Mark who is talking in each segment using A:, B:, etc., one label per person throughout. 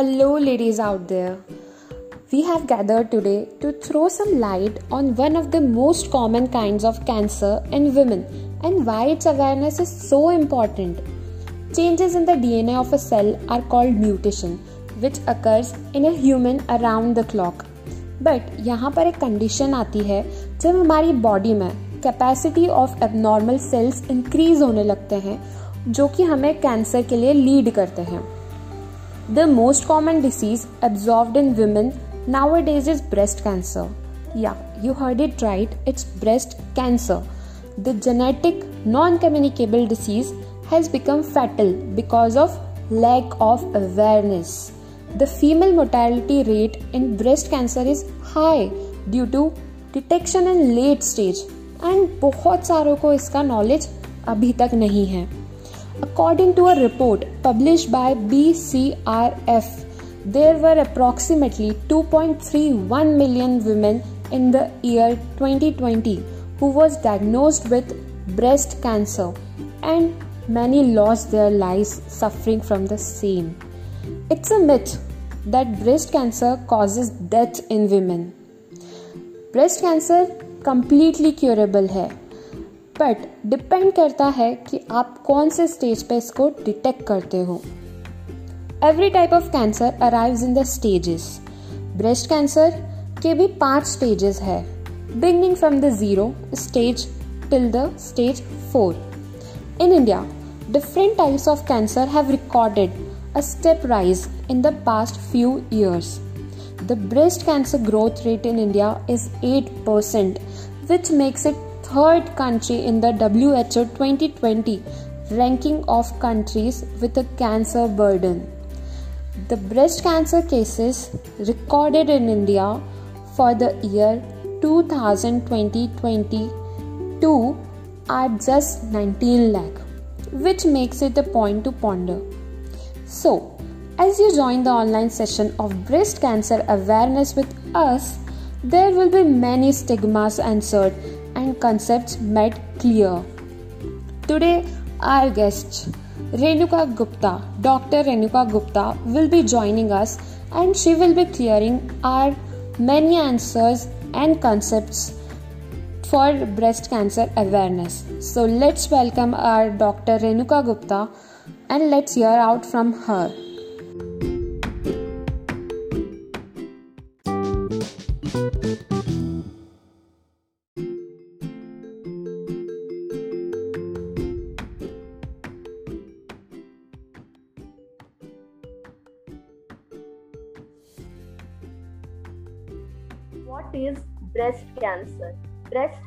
A: Hello, ladies out there. We have gathered today to throw some light on one of the most common kinds of cancer in women and why its awareness is so important. Changes in the DNA of a cell are called mutation, which occurs in a human around the clock. But यहाँ पर एक condition आती है जब हमारी body में capacity of abnormal cells increase होने लगते हैं जो कि हमें कैंसर के लिए लीड करते हैं most common disease observe in women nowadays is breast cancer या you heard it right it's breast cancer the genetic non communicable disease has become fatal because of lack of awareness the female mortality rate in breast cancer is high due to detection in late stage and बहुत सारों को इसका knowledge अभी तक नहीं है। According to a report published by BCRF, there were approximately 2.31 million women in the year 2020 who was diagnosed with breast cancer and many lost their lives suffering from the same. It's a myth that breast cancer causes death in women. Breast cancer completely curable है but depend करता है कि आप कौन से stage पे इसको detect करते हो। Every type of cancer arrive in the stages breast cancer के भी पाँच स्टेजेस है। Beginning from the zero stage till the stage four in India different types of cancer have recorded a step rise in the past few years the breast cancer growth rate in India is eight percent which makes it third country in the WHO 2020 ranking of countries with a cancer burden. The breast cancer cases recorded in India for the year 2020-22 are just 19 lakh, which makes it a point to ponder. So, as you join the online session of breast cancer awareness with us, there will be many stigmas answered and concepts made clear. Today, our guest, Renuka Gupta, Dr. Renuka Gupta, will be joining us and she will be clearing our many answers and concepts for breast cancer awareness. So, let's welcome our Dr. Renuka Gupta and let's hear out from her.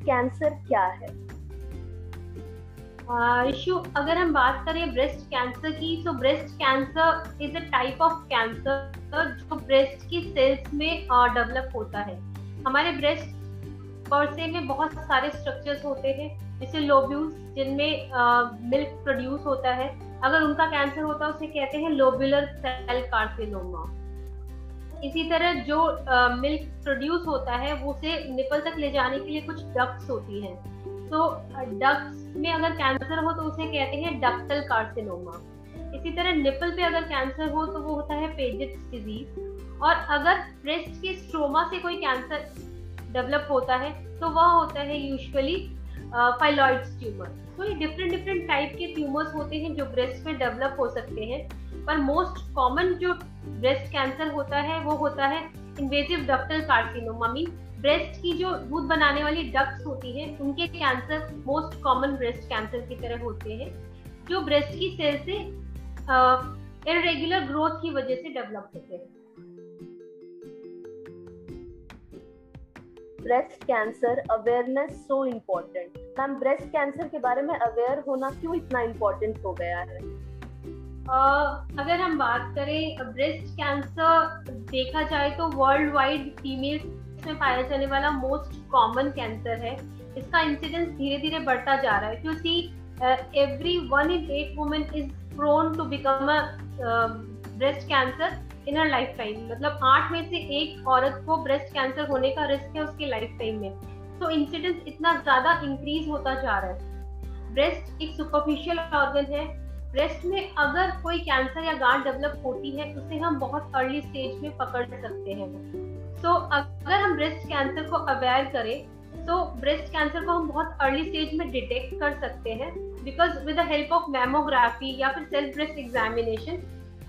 B: Cancer क्या है?
C: uh, अगर हम बात करें breast cancer की तो breast cancer is a type of cancer जो breast की सेल्स में डेवलप होता है। हमारे ब्रेस्ट पर्से में बहुत सारे स्ट्रक्चर्स होते हैं जैसे लोब्यूल्स जिनमें मिल्क प्रोड्यूस होता है। अगर उनका कैंसर होता है उसे कहते हैं लोबुलर सेल कार्सिनोमा इसी तरह जो मिल्क प्रोड्यूस होता है, वो उसे निपल तक ले जाने के लिए कुछ डक्ट्स होती हैं। तो डक्ट्स में अगर कैंसर हो तो उसे कहते हैं डक्टल कार्सिनोमा इसी तरह निपल पे अगर कैंसर हो तो वो होता है पेजिट्स डिज़ीज़ और अगर ब्रेस्ट के स्ट्रोमा से कोई कैंसर डेवलप होता है तो वह होता है यूजुअली फाइलॉइड्स ट्यूमर तो ये डिफरेंट डिफरेंट टाइप के ट्यूमर्स होते हैं जो ब्रेस्ट में डेवलप हो सकते हैं। पर मोस्ट कॉमन जो ब्रेस्ट कैंसर होता है, वो होता है invasive ductal carcinoma mean breast की जो दूध बनाने वाली डक्ट्स होती है, उनके cancer most common breast cancer की तरह होते हैं। जो ब्रेस्ट की सेल से इरेगुलर ग्रोथ की वजह से डेवलप होते हैं।
B: Breast cancer awareness so important ma'am breast cancer के बारे में अवेयर होना क्यों इतना इम्पोर्टेंट हो गया है?
C: अगर हम बात करें ब्रेस्ट कैंसर देखा जाए तो वर्ल्ड वाइड फीमेल्स में पाया जाने वाला मोस्ट कॉमन कैंसर है। इसका इंसिडेंस धीरे धीरे बढ़ता जा रहा है, क्योंकि every one in eight women is prone to become a breast cancer in her lifetime मतलब आठ में से एक औरत को ब्रेस्ट कैंसर होने का रिस्क है उसके लाइफ टाइम में। तो इंसिडेंस इतना ज़्यादा इंक्रीज होता जा रहा है। ब्रेस्ट एक सुपरफिशियल ऑर्गन है ब्रेस्ट में अगर कोई कैंसर या गांठ डेवलप होती है उसे हम बहुत अर्ली स्टेज में पकड़ सकते हैं। सो so, अगर हम ब्रेस्ट कैंसर को अवेयर करें तो ब्रेस्ट कैंसर को हम बहुत अर्ली स्टेज में डिटेक्ट कर सकते हैं। Because with the help of mammography या फिर सेल्फ ब्रेस्ट एग्जामिनेशन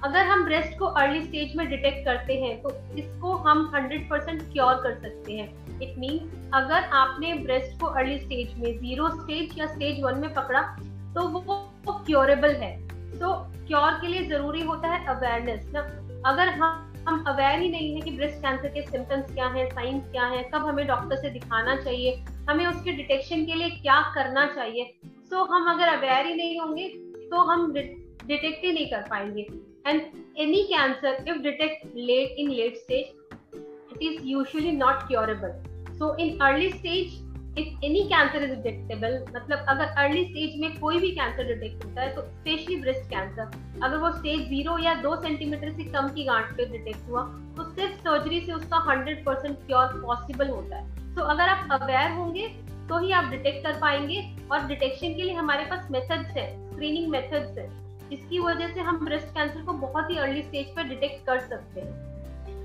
C: अगर हम ब्रेस्ट को अर्ली स्टेज में डिटेक्ट करते हैं तो इसको हम 100% क्योर कर सकते हैं। इट मीन अगर आपने ब्रेस्ट को अर्ली स्टेज में ज़ीरो स्टेज या स्टेज वन में पकड़ा तो वो वो क्योरेबल है। तो क्योर के लिए ज़रूरी होता है अवेयरनेस ना। अगर हम हम अवेयर ही नहीं है कि ब्रेस्ट कैंसर के सिम्टम्स क्या हैं साइंस क्या हैं कब हमें डॉक्टर से दिखाना चाहिए हमें उसके डिटेक्शन के लिए क्या करना चाहिए। सो so, हम अगर अवेयर ही नहीं होंगे तो हम डिटेक्ट ही नहीं कर पाएँगे। And any cancer if detect late in late stage it is usually not curable so in early stage if any cancer is detectable मतलब अगर अर्ली स्टेज में कोई भी कैंसर डिटेक्ट होता है तो स्पेशली ब्रेस्ट कैंसर अगर वो स्टेज ज़ीरो या दो सेंटीमीटर से कम की गांठ पे डिटेक्ट हुआ तो सिर्फ़ सर्जरी से उसका हंड्रेड परसेंट क्योर पॉसिबल होता है। तो अगर आप अवेयर होंगे तो ही आप डिटेक्ट कर पाएँगे और डिटेक्शन के लिए हमारे पास मेथड्स है स्क्रीनिंग मेथड्स है। जिसकी वजह से हम ब्रेस्ट कैंसर को बहुत ही अर्ली स्टेज पर डिटेक्ट कर सकते हैं।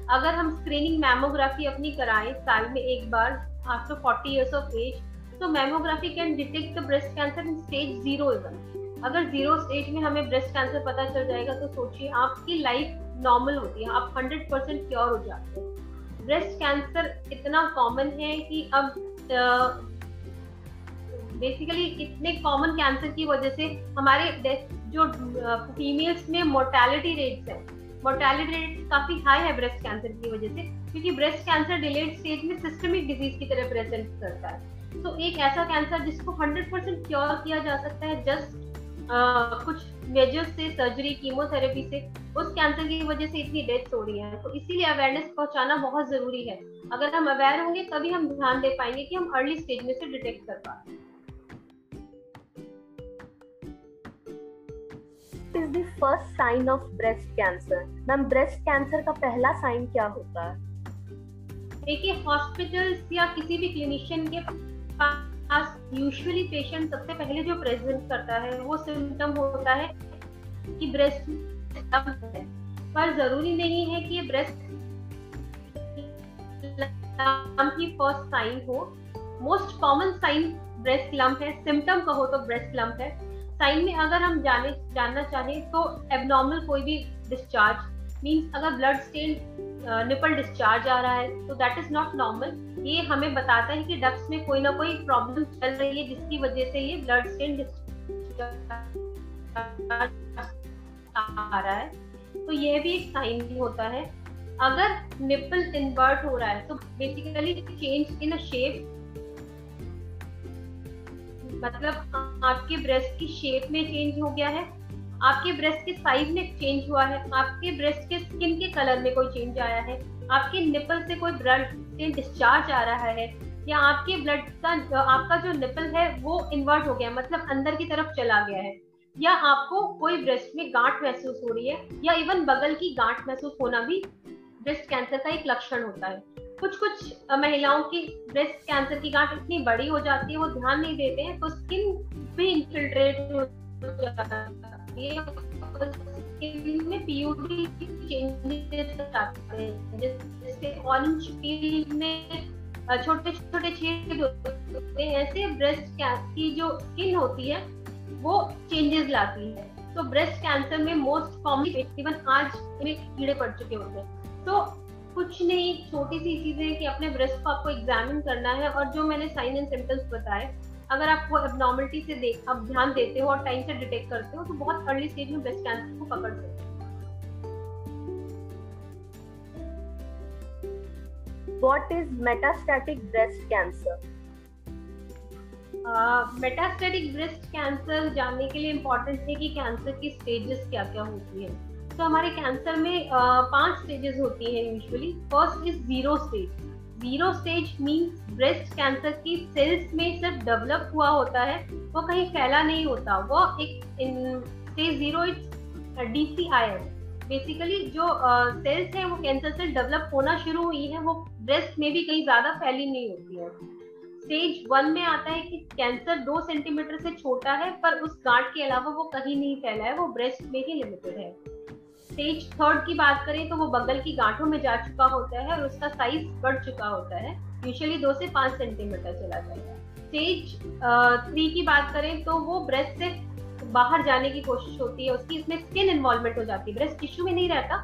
C: अगर हम स्क्रीनिंग मैमोग्राफी अपनी कराएँ साल में एक बार, after 40 years of age so mammography can detect the breast cancer in stage zero even. अगर ज़ीरो स्टेज में हमें ब्रेस्ट कैंसर पता चल जाएगा तो सोचिए, आपकी लाइफ नॉर्मल होती है, आप 100 परसेंट क्योर हो जाते हैं। ब्रेस्ट कैंसर इतना कॉमन है कि अब बेसिकली इतने कॉमन कैंसर की वजह से हमारे जो फीमेल्स में मोर्टेलिटी रेट्स है मोर्टेलिटी रेट काफ़ी हाई है ब्रेस्ट कैंसर की वजह से, क्योंकि ब्रेस्ट कैंसर डिलेड स्टेज में सिस्टमिक डिज़ीज़ की तरह प्रेजेंट करता है। तो एक ऐसा कैंसर जिसको 100 परसेंट क्योर किया जा सकता है जस्ट कुछ मेजर्स से सर्जरी कीमोथेरेपी से, उस कैंसर की वजह से इतनी डेथ हो रही है। तो इसीलिए अवेयरनेस पहुंचाना बहुत ज़रूरी है। अगर हम अवेयर होंगे, तभी हम ध्यान दे पाएँगे कि हम अर्ली स्टेज में से डिटेक्ट कर पाए
B: first sign of breast cancer ma'am breast cancer का पहला साइन क्या होता है?
C: देखिए हॉस्पिटल्स या किसी भी क्लिनिशियन के पास यूजुअली पेशेंट सबसे पहले जो प्रेजेंट करता है, वो सिम्टम होता है कि ब्रेस्ट है। पर ज़रूरी नहीं है कि ये ब्रेस्ट लम्प ही फ़र्स्ट साइन हो। Most common sign breast lump है सिम्टम कहो तो ब्रेस्ट लम्प है। साइन में अगर हम जाने, जानना चाहें तो एबनॉर्मल कोई भी डिस्चार्ज मीन्स अगर ब्लड स्टेन निपल डिस्चार्ज आ रहा है तो दैट इज़ नॉट नॉर्मल ये हमें बताता है कि डक्स में कोई ना कोई प्रॉब्लम चल रही है जिसकी वजह से ये ब्लड स्टेन आ रहा है। तो यह भी एक साइन होता है। अगर निपल इन्वर्ट हो रहा है तो बेसिकली चेंज इन शेप मतलब आपके ब्रेस्ट की शेप में चेंज हो गया है, आपके ब्रेस्ट के साइज़ में चेंज हुआ है, आपके ब्रेस्ट के स्किन के कलर में कोई चेंज आया है, आपके निपल से कोई ब्लड से डिस्चार्ज आ रहा है, या आपके ब्लड का, आपका जो निपल है वो इन्वर्ट हो गया मतलब अंदर की तरफ़ चला गया है, या आपको कोई ब्रेस्ट में गांठ महसूस हो रही है, या इवन बगल की गांठ महसूस होना भी ब्रेस्ट कैंसर का एक लक्षण होता है। कुछ कुछ महिलाओं की ब्रेस्ट कैंसर की गांठ इतनी बड़ी हो जाती है, वो ध्यान नहीं देते हैं तो स्किन भी इंफिल्ट्रेट हो में छोटे छोटे छेद होते हैं, ऐसे ब्रेस्ट की जो स्किन होती है, वो चेंजेस लाती है तो ब्रेस्ट कैंसर में मोस्ट कॉमन इवन आज कीड़े पड़ चुके होते हैं तो कुछ नहीं छोटी सी चीज़ें हैं कि अपने ब्रेस्ट को आपको एग्जामिन करना है और जो मैंने साइन एंड सिम्टम्स बताए अगर आप वो एबनॉर्मलिटी से देख आप ध्यान देते हो और टाइम से डिटेक्ट करते हो तो बहुत अर्ली स्टेज में ब्रेस्ट कैंसर को पकड़ सकते हो।
B: What is metastatic breast cancer?
C: Metastatic breast cancer जानने के लिए इम्पोर्टेंट है कि कैंसर की स्टेजेस क्या क्या होती है। तो हमारे कैंसर में पाँच स्टेजेस होती हैं usually first is zero stage zero stage means breast cancer की सेल्स में सिर्फ़ डेवलप हुआ होता है वो कहीं फैला नहीं होता. वो एक stage zero it's DCIS basically जो सेल्स uh, है वो कैंसर से डेवलप होना शुरू हुई है वो ब्रेस्ट में भी कहीं ज़्यादा फैली नहीं होती है. स्टेज वन में आता है कि कैंसर दो सेंटीमीटर से छोटा है पर उस गांठ के अलावा वो कहीं नहीं फैला है वो ब्रेस्ट में ही लिमिटेड है. स्टेज थर्ड की बात करें तो वो बगल की गांठों में जा चुका होता है और उसका साइज़ बढ़ चुका होता है। यूजुअली दो से पाँच सेंटीमीटर चला जाएगा स्टेज थ्री की बात करें तो वो ब्रेस्ट से बाहर जाने की कोशिश होती है। उसकी इसमें स्किन इन्वॉल्वमेंट हो जाती है। ब्रेस्ट टिश्यू में नहीं रहता।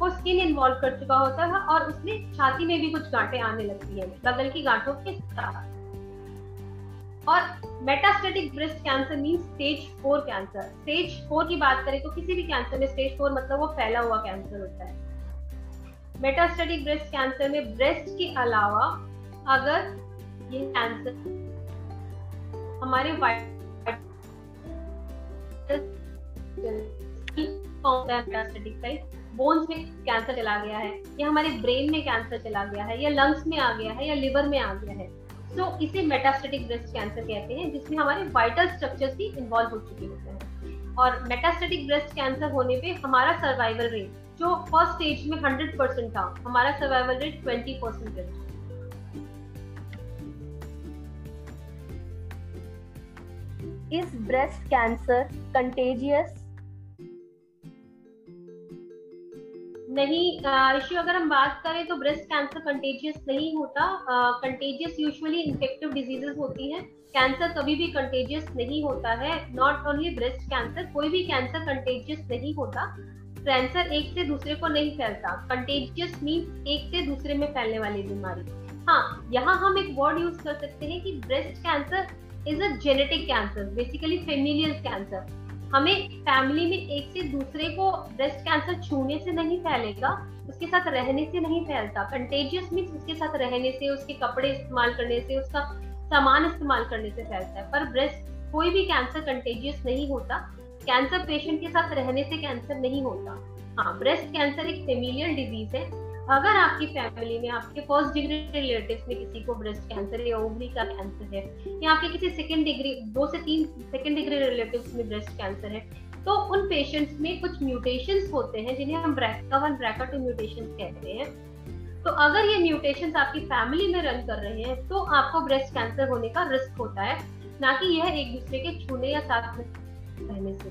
C: वो स्किन इन्वॉल्व कर चुका होता है और उसमें छाती में भी कुछ गांठें आने लगती है। बगल की गांठों के साथ। और metastatic breast cancer mean stage four cancer stage four की बात करें तो किसी भी कैंसर में स्टेज फोर मतलब वो फैला हुआ कैंसर होता है। मेटास्टेटिक ब्रेस्ट कैंसर में ब्रेस्ट के अलावा अगर ये कैंसर हमारे बोन्स में कैंसर चला गया है, या हमारे ब्रेन में कैंसर चला गया है, या लंग्स में आ गया है, या लिवर में आ गया है। सो इसे मेटास्टेटिक ब्रेस्ट कैंसर कहते हैं, जिसमें हमारे वाइटल स्ट्रक्चर्स भी इन्वॉल्व हो चुके होते हैं। और मेटास्टेटिक ब्रेस्ट कैंसर होने पे हमारा सर्वाइवल रेट जो फ़र्स्ट स्टेज में 100 परसेंट था, हमारा सर्वाइवल रेट 20 परसेंट है
B: इज़ ब्रेस्ट कैंसर कंटेजियस
C: नहीं इश्यू अगर हम बात करें तो ब्रेस्ट कैंसर कंटेजियस नहीं होता। कंटेजियस यूजुअली इन्फेक्टिव डिजीजेस होती हैं। कैंसर कभी भी कंटेजियस नहीं होता है। नॉट ओनली ब्रेस्ट कैंसर कोई भी कैंसर कंटेजियस नहीं होता। कैंसर एक से दूसरे को नहीं फैलता। कंटेजियस मीन एक से दूसरे में फैलने वाली बीमारी। हाँ यहाँ हम एक वर्ड यूज़ कर सकते हैं कि breast cancer is a genetic cancer basically familial cancer हमें फैमिली में एक से दूसरे को ब्रेस्ट कैंसर छूने से नहीं फैलेगा, उसके साथ रहने से नहीं फैलता। कंटेजियस मीन्स उसके साथ रहने से, उसके कपड़े इस्तेमाल करने से, उसका सामान इस्तेमाल करने से फैलता है। पर ब्रेस्ट कोई भी कैंसर कंटेजियस नहीं होता। कैंसर पेशेंट के साथ रहने से कैंसर नहीं होता। हाँ ब्रेस्ट कैंसर एक फेमिलियल डिज़ीज़ है। अगर आपकी फैमिली में, आपके फ़र्स्ट डिग्री रिलेटिव में किसी को ब्रेस्ट कैंसर या ओवरी का कैंसर है, या आपके किसी सेकेंड डिग्री दो से तीन सेकेंड डिग्री रिलेटिव में ब्रेस्ट कैंसर है तो उन पेशेंट्स में कुछ म्यूटेशंस होते हैं, जिन्हें हम BRCA one BRCA two mutation कहते हैं। तो अगर ये म्यूटेशंस आपकी फैमिली में रन कर रहे हैं तो आपको ब्रेस्ट कैंसर होने का रिस्क होता है, ना कि यह एक दूसरे के छूने या साथ में रहने से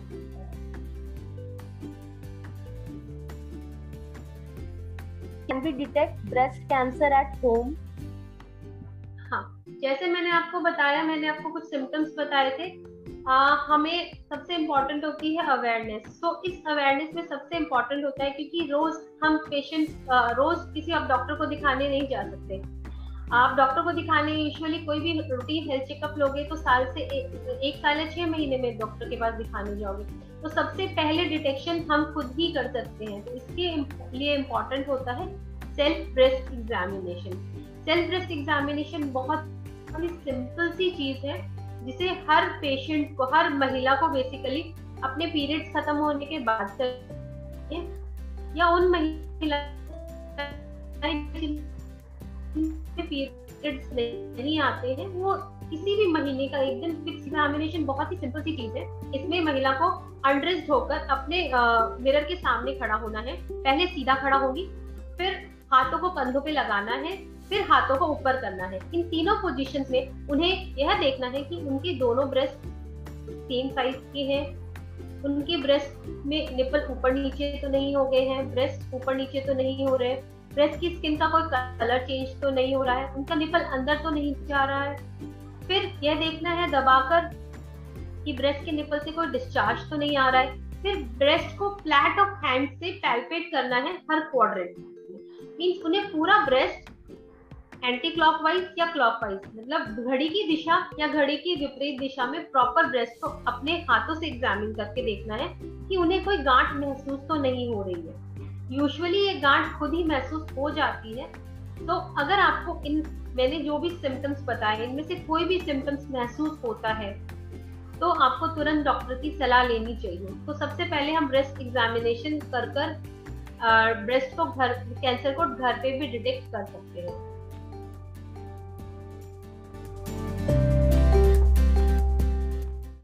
B: can be detect breast cancer at home
C: हाँ जैसे मैंने आपको बताया मैंने आपको कुछ सिम्टम्स बताए थे आ, हमें सबसे इम्पोर्टेंट होती है अवेयरनेस तो इस अवेयरनेस में सबसे इम्पोर्टेंट होता है क्योंकि रोज हम पेशेंट रोज किसी आप डॉक्टर को दिखाने नहीं जा सकते। आप डॉक्टर को दिखाने यूजुअली कोई भी रूटीन हेल्थ चेकअप लोगे तो साल से एक, एक साल या छह महीने में डॉक्टर के पास दिखाने जाओगे। तो सबसे पहले डिटेक्शन हम खुद ही कर सकते हैं। तो इसके लिए इम्पोर्टेंट होता है self breast examination self breast examination बहुत सिंपल सी चीज़ है जिसे हर पेशेंट को हर महिला को बेसिकली अपने पीरियड्स खत्म होने के बाद या उन महिला पीरियड्स नहीं आते हैं, वो किसी भी महीने का एक दिन फिक्स एग्जामिनेशन बहुत ही सिंपल सी चीज़ है। इसमें महिला को अनड्रेस्ड होकर अपने मिरर के सामने खड़ा होना है। पहले सीधा खड़ा होगी, फिर हाथों को कंधों पे लगाना है, फिर हाथों को ऊपर करना है। इन तीनों पोजीशन में उन्हें यह देखना है कि उनके दोनों ब्रेस्ट सेम साइज़ के हैं। उनके ब्रेस्ट में निपल ऊपर नीचे तो नहीं हो गए हैं ब्रेस्ट ऊपर नीचे तो नहीं हो रहे। ब्रेस्ट की स्किन का कोई कलर चेंज तो नहीं हो रहा है, उनका निपल अंदर तो नहीं जा रहा है। फिर यह देखना है दबाकर कि ब्रेस्ट के निपल से कोई डिस्चार्ज तो नहीं आ रहा है। फिर ब्रेस्ट को फ्लैट ऑफ़ हैंड से पैल्पेट करना है हर क्वाड्रेंट मीन्स उन्हें पूरा ब्रेस्ट एंटी क्लॉकवाइज या क्लॉकवाइज मतलब घड़ी की दिशा या घड़ी की विपरीत दिशा में प्रॉपर ब्रेस्ट को अपने हाथों से एग्जामिन करके देखना है कि उन्हें कोई गांठ महसूस तो नहीं हो रही है। यूजुअली ये गांठ खुद ही महसूस हो जाती है। तो अगर आपको इन, मैंने जो भी सिम्टम्स बताए, इनमें से कोई भी सिम्टम्स महसूस होता है तो आपको तुरंत डॉक्टर की सलाह लेनी चाहिए। तो सबसे पहले हम ब्रेस्ट एग्जामिनेशन कर कर ब्रेस्ट को घर कैंसर को घर पे भी डिटेक्ट कर सकते हैं।